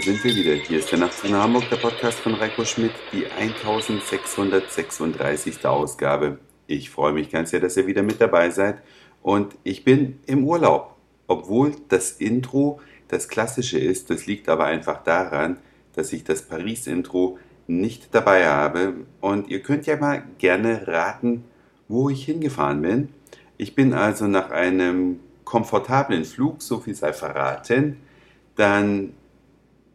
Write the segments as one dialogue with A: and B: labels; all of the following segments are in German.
A: sind wir wieder. Hier ist der Nachtzug nach Hamburg, der Podcast von Reiko Schmidt, die 1636. Ausgabe. Ich freue mich ganz sehr, dass ihr wieder mit dabei seid. Und ich bin im Urlaub. Obwohl das Intro das klassische ist, das liegt aber einfach daran, dass ich das Paris-Intro nicht dabei habe. Und ihr könnt ja mal gerne raten, wo ich hingefahren bin. Ich bin also nach einem komfortablen Flug, so viel sei verraten, dann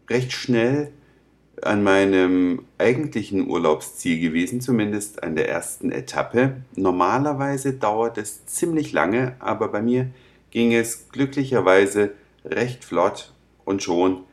A: recht schnell an meinem eigentlichen Urlaubsziel gewesen, zumindest an der ersten Etappe. Normalerweise dauert es ziemlich lange, aber bei mir ging es glücklicherweise recht flott und schon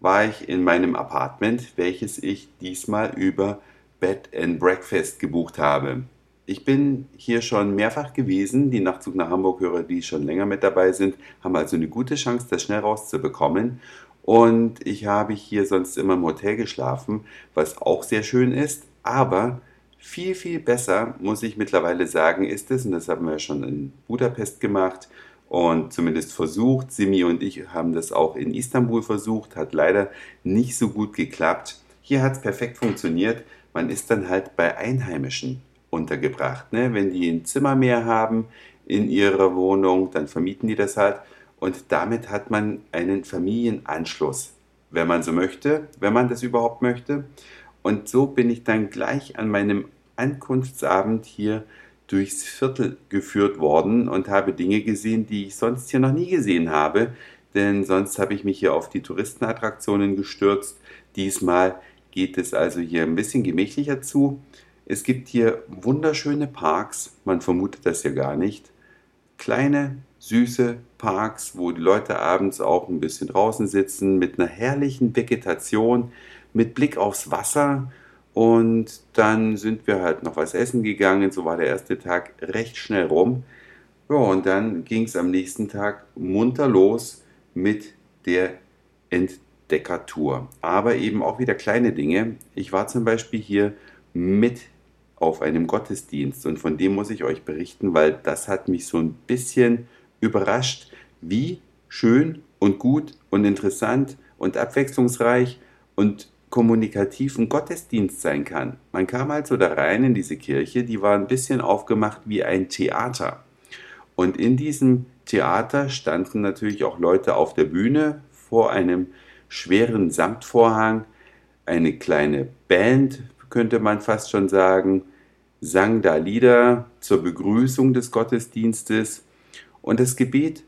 A: war ich in meinem Apartment, welches ich diesmal über Bed and Breakfast gebucht habe. Ich bin hier schon mehrfach gewesen. Die Nachtzug nach Hamburg-Hörer, die schon länger mit dabei sind, haben also eine gute Chance, das schnell rauszubekommen. Und ich habe hier sonst immer im Hotel geschlafen, was auch sehr schön ist. Aber viel, viel besser, muss ich mittlerweile sagen, ist es, und das haben wir schon in Budapest gemacht und zumindest versucht. Simi und ich haben das auch in Istanbul versucht, hat leider nicht so gut geklappt. Hier hat es perfekt funktioniert. Man ist dann halt bei Einheimischen untergebracht. Ne? Wenn die ein Zimmer mehr haben in ihrer Wohnung, dann vermieten die das halt und damit hat man einen Familienanschluss, wenn man so möchte, wenn man das überhaupt möchte. Und so bin ich dann gleich an meinem Ankunftsabend hier durchs Viertel geführt worden und habe Dinge gesehen, die ich sonst hier noch nie gesehen habe. Denn sonst habe ich mich hier auf die Touristenattraktionen gestürzt. Diesmal geht es also hier ein bisschen gemächlicher zu. Es gibt hier wunderschöne Parks, man vermutet das ja gar nicht. Kleine, süße Parks, wo die Leute abends auch ein bisschen draußen sitzen, mit einer herrlichen Vegetation, mit Blick aufs Wasser. Und dann sind wir halt noch was essen gegangen. So war der erste Tag recht schnell rum. Ja, und dann ging es am nächsten Tag munter los mit der Entdeckertour. Aber eben auch wieder kleine Dinge. Ich war zum Beispiel hier mit auf einem Gottesdienst und von dem muss ich euch berichten, weil das hat mich so ein bisschen überrascht, wie schön und gut und interessant und abwechslungsreich und kommunikativ ein Gottesdienst sein kann. Man kam also da rein in diese Kirche, die war ein bisschen aufgemacht wie ein Theater. Und in diesem Theater standen natürlich auch Leute auf der Bühne vor einem schweren Samtvorhang, eine kleine Band, könnte man fast schon sagen, sang da Lieder zur Begrüßung des Gottesdienstes und das Gebet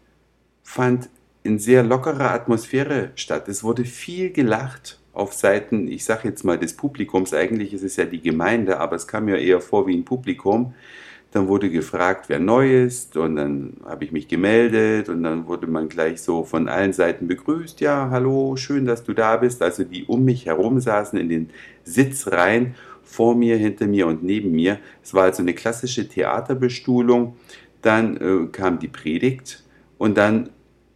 A: fand in sehr lockerer Atmosphäre statt. Es wurde viel gelacht auf Seiten, ich sage jetzt mal des Publikums, eigentlich ist es ja die Gemeinde, aber es kam mir eher vor wie ein Publikum. Dann wurde gefragt, wer neu ist und dann habe ich mich gemeldet und dann wurde man gleich so von allen Seiten begrüßt. Ja, hallo, schön, dass du da bist. Also die um mich herum saßen in den Sitzreihen vor mir, hinter mir und neben mir. Es war also eine klassische Theaterbestuhlung dann äh, kam die Predigt und dann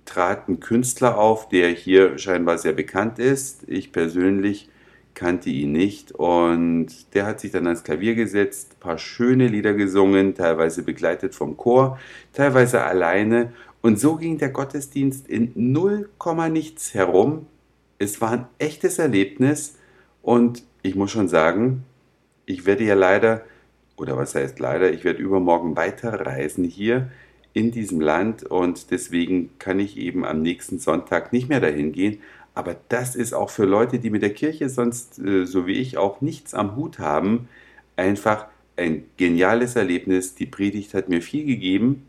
A: trat ein Künstler auf, der hier scheinbar sehr bekannt ist. Ich persönlich kannte ihn nicht und der hat sich dann ans Klavier gesetzt, paar schöne Lieder gesungen, teilweise begleitet vom Chor, teilweise alleine und so ging der Gottesdienst in 0, nichts herum. Es war ein echtes Erlebnis und ich muss schon sagen, ich werde ja leider oder was heißt leider, ich werde übermorgen weiterreisen hier in diesem Land und deswegen kann ich eben am nächsten Sonntag nicht mehr dahin gehen. Aber das ist auch für Leute, die mit der Kirche sonst, äh, so wie ich, auch nichts am Hut haben, einfach ein geniales Erlebnis. Die Predigt hat mir viel gegeben.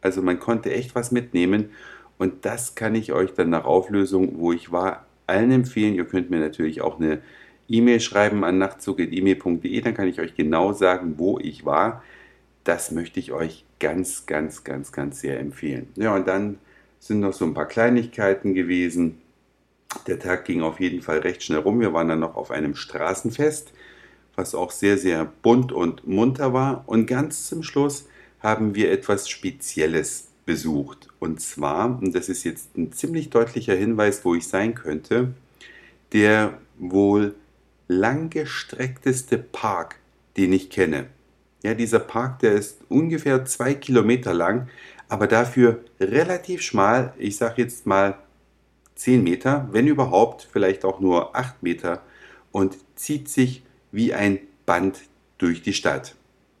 A: Also man konnte echt was mitnehmen. Und das kann ich euch dann nach Auflösung, wo ich war, allen empfehlen. Ihr könnt mir natürlich auch eine E-Mail schreiben an nachtzug.email.de, dann kann ich euch genau sagen, wo ich war. Das möchte ich euch ganz, ganz, ganz, ganz sehr empfehlen. Ja, und dann sind noch so ein paar Kleinigkeiten gewesen. Der Tag ging auf jeden Fall recht schnell rum. Wir waren dann noch auf einem Straßenfest, was auch sehr, sehr bunt und munter war. Und ganz zum Schluss haben wir etwas Spezielles besucht. Und zwar, und das ist jetzt ein ziemlich deutlicher Hinweis, wo ich sein könnte, der wohl langgestreckteste Park, den ich kenne. Ja, dieser Park, der ist ungefähr zwei Kilometer lang, aber dafür relativ schmal. Ich sage jetzt mal 10 Meter, wenn überhaupt, vielleicht auch nur 8 Meter und zieht sich wie ein Band durch die Stadt.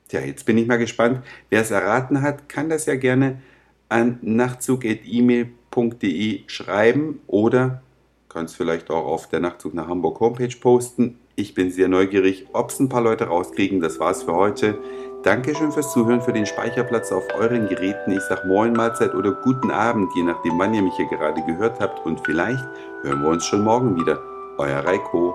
A: Tja, jetzt bin ich mal gespannt. Wer es erraten hat, kann das ja gerne an nachtzug.email.de schreiben oder kann es vielleicht auch auf der Nachtzug nach Hamburg Homepage posten. Ich bin sehr neugierig, ob es ein paar Leute rauskriegen. Das war's für heute. Dankeschön fürs Zuhören, für den Speicherplatz auf euren Geräten. Ich sag Moin, Mahlzeit oder guten Abend, je nachdem, wann ihr mich hier gerade gehört habt. Und vielleicht hören wir uns schon morgen wieder. Euer Reiko.